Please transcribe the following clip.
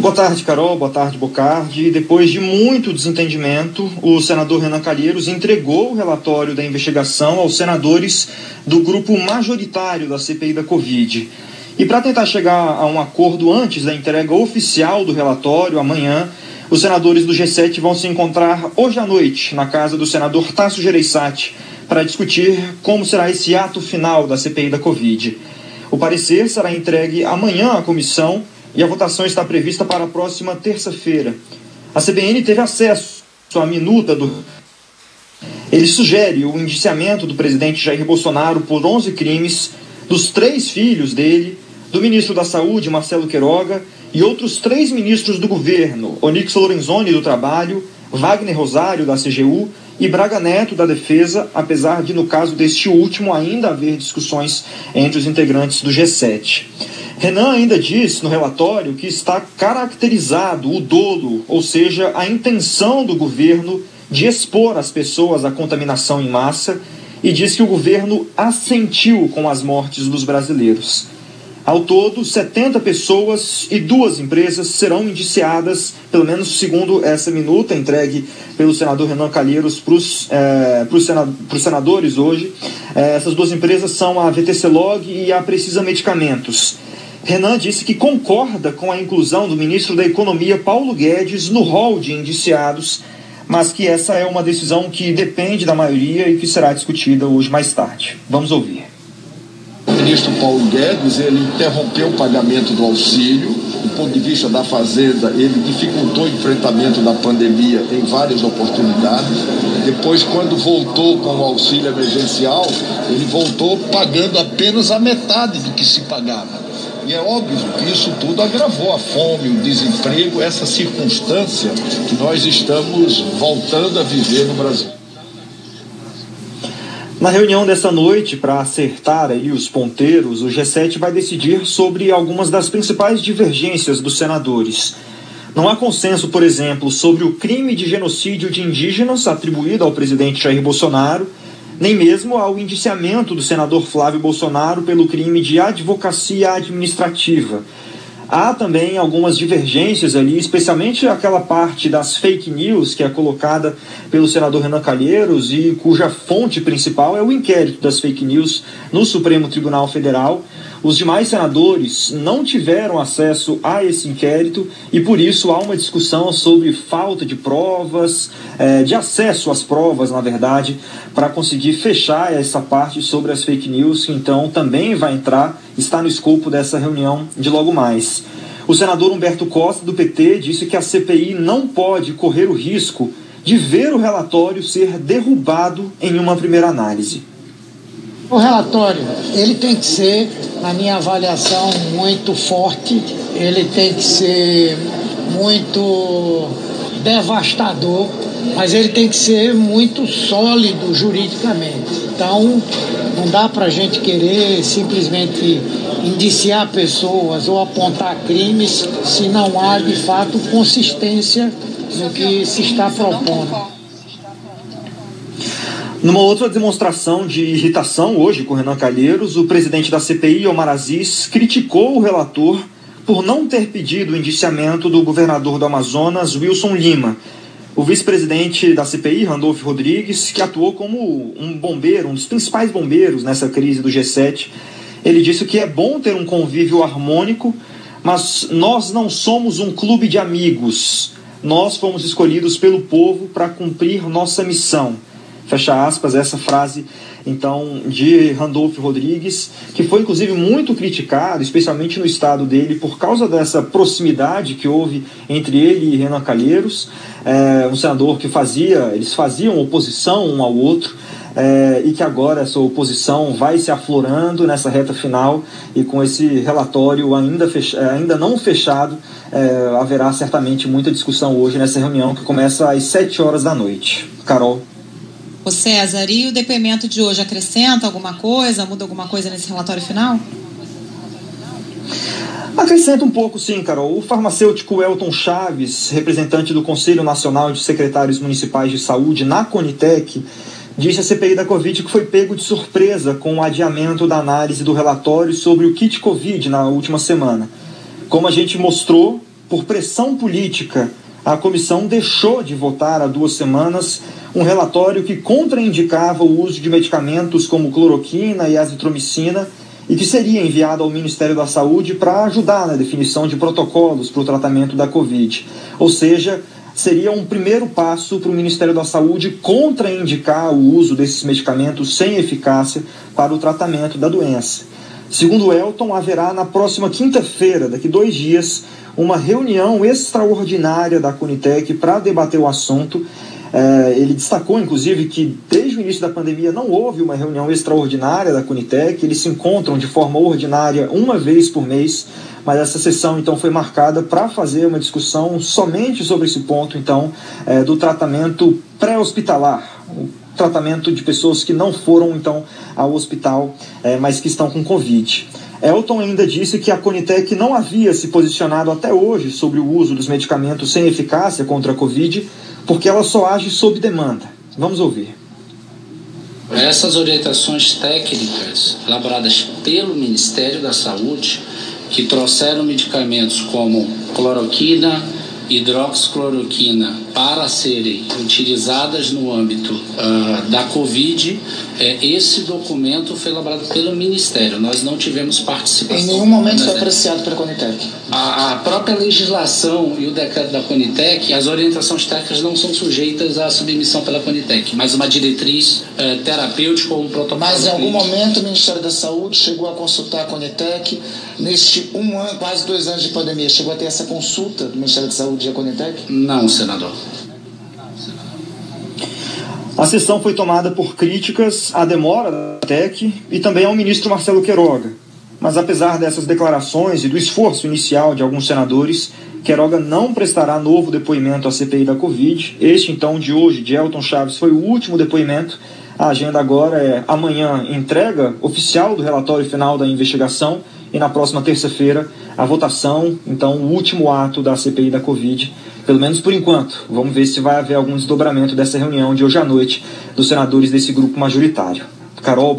Boa tarde, Carol. Boa tarde, Bocardi. Depois de muito desentendimento, o senador Renan Calheiros entregou o relatório da investigação aos senadores do grupo majoritário da CPI da Covid. E para tentar chegar a um acordo antes da entrega oficial do relatório, amanhã, os senadores do G7 vão se encontrar hoje à noite na casa do senador Tasso Gereissati para discutir como será esse ato final da CPI da Covid. O parecer será entregue amanhã à comissão e a votação está prevista para a próxima terça-feira. A CBN teve acesso à minuta do. Ele sugere o indiciamento do presidente Jair Bolsonaro por 11 crimes, dos três filhos dele, do ministro da Saúde, Marcelo Queiroga, e outros três ministros do governo, Onix Lorenzoni, do Trabalho, Wagner Rosário, da CGU, e Braga Neto, da Defesa, apesar de, no caso deste último, ainda haver discussões entre os integrantes do G7. Renan ainda diz no relatório que está caracterizado o dolo, ou seja, a intenção do governo de expor as pessoas à contaminação em massa e diz que o governo assentiu com as mortes dos brasileiros. Ao todo, 70 pessoas e duas empresas serão indiciadas, pelo menos segundo essa minuta entregue pelo senador Renan Calheiros para os é, senadores hoje. É, essas duas empresas são a VTC Log e a Precisa Medicamentos. Renan disse que concorda com a inclusão do ministro da Economia, Paulo Guedes, no rol de indiciados, mas que essa é uma decisão que depende da maioria e que será discutida hoje mais tarde. Vamos ouvir. Ministro Paulo Guedes, ele interrompeu o pagamento do auxílio, do ponto de vista da Fazenda, ele dificultou o enfrentamento da pandemia em várias oportunidades. Depois, quando voltou com o auxílio emergencial, ele voltou pagando apenas a metade do que se pagava. E é óbvio que isso tudo agravou a fome, o desemprego, essa circunstância que nós estamos voltando a viver no Brasil. Na reunião dessa noite, para acertar aí os ponteiros, o G7 vai decidir sobre algumas das principais divergências dos senadores. Não há consenso, por exemplo, sobre o crime de genocídio de indígenas atribuído ao presidente Jair Bolsonaro nem mesmo ao indiciamento do senador Flávio Bolsonaro pelo crime de advocacia administrativa. Há também algumas divergências ali, especialmente aquela parte das fake news que é colocada pelo senador Renan Calheiros e cuja fonte principal é o inquérito das fake news no Supremo Tribunal Federal. Os demais senadores não tiveram acesso a esse inquérito e, por isso, há uma discussão sobre falta de provas, é, de acesso às provas, na verdade, para conseguir fechar essa parte sobre as fake news, que então também vai entrar, está no escopo dessa reunião de logo mais. O senador Humberto Costa, do PT, disse que a CPI não pode correr o risco de ver o relatório ser derrubado em uma primeira análise. O relatório, ele tem que ser, na minha avaliação, muito forte, ele tem que ser muito devastador, mas ele tem que ser muito sólido juridicamente. Então, não dá para a gente querer simplesmente indiciar pessoas ou apontar crimes se não há de fato consistência no que se está propondo. Numa outra demonstração de irritação hoje com Renan Calheiros, o presidente da CPI, Omar Aziz, criticou o relator por não ter pedido o indiciamento do governador do Amazonas, Wilson Lima. O vice-presidente da CPI, Randolph Rodrigues, que atuou como um bombeiro, um dos principais bombeiros nessa crise do G7, ele disse que é bom ter um convívio harmônico, mas nós não somos um clube de amigos. Nós fomos escolhidos pelo povo para cumprir nossa missão fecha aspas, essa frase então de Randolph Rodrigues, que foi inclusive muito criticado, especialmente no estado dele, por causa dessa proximidade que houve entre ele e Renan Calheiros, é, um senador que fazia, eles faziam oposição um ao outro, é, e que agora essa oposição vai se aflorando nessa reta final e com esse relatório ainda, fech ainda não fechado, é, haverá certamente muita discussão hoje nessa reunião que começa às 7 horas da noite. Carol. O César, e o depoimento de hoje acrescenta alguma coisa, muda alguma coisa nesse relatório final? Acrescenta um pouco, sim, Carol. O farmacêutico Elton Chaves, representante do Conselho Nacional de Secretários Municipais de Saúde na Conitec, disse à CPI da Covid que foi pego de surpresa com o adiamento da análise do relatório sobre o kit Covid na última semana. Como a gente mostrou, por pressão política, a comissão deixou de votar há duas semanas um relatório que contraindicava o uso de medicamentos como cloroquina e azitromicina e que seria enviado ao Ministério da Saúde para ajudar na definição de protocolos para o tratamento da Covid. Ou seja, seria um primeiro passo para o Ministério da Saúde contraindicar o uso desses medicamentos sem eficácia para o tratamento da doença. Segundo Elton, haverá na próxima quinta-feira, daqui dois dias, uma reunião extraordinária da Conitec para debater o assunto. É, ele destacou, inclusive, que desde o início da pandemia não houve uma reunião extraordinária da Conitec, eles se encontram de forma ordinária uma vez por mês, mas essa sessão então foi marcada para fazer uma discussão somente sobre esse ponto, então, é, do tratamento pré-hospitalar, tratamento de pessoas que não foram então ao hospital, é, mas que estão com Covid. Elton ainda disse que a Conitec não havia se posicionado até hoje sobre o uso dos medicamentos sem eficácia contra a Covid, porque ela só age sob demanda. Vamos ouvir. Essas orientações técnicas elaboradas pelo Ministério da Saúde, que trouxeram medicamentos como cloroquina, hidroxicloroquina para serem utilizadas no âmbito uh, da Covid, é, esse documento foi elaborado pelo Ministério. Nós não tivemos participação. Em nenhum momento foi apreciado pela Conitec. A, a, própria legislação e o decreto da Conitec, as orientações técnicas não são sujeitas à submissão pela Conitec, mas uma diretriz uh, terapêutica ou um protocolo. Mas em algum momento o Ministério da Saúde chegou a consultar a Conitec neste um ano, quase dois anos de pandemia, chegou a ter essa consulta do Ministério da Saúde e a Conitec? Não, senador. A sessão foi tomada por críticas à demora da TEC e também ao ministro Marcelo Queiroga. Mas apesar dessas declarações e do esforço inicial de alguns senadores, Queiroga não prestará novo depoimento à CPI da Covid. Este, então, de hoje, de Elton Chaves, foi o último depoimento. A agenda agora é amanhã entrega oficial do relatório final da investigação e na próxima terça-feira a votação, então o último ato da CPI da Covid, pelo menos por enquanto. Vamos ver se vai haver algum desdobramento dessa reunião de hoje à noite dos senadores desse grupo majoritário. Carol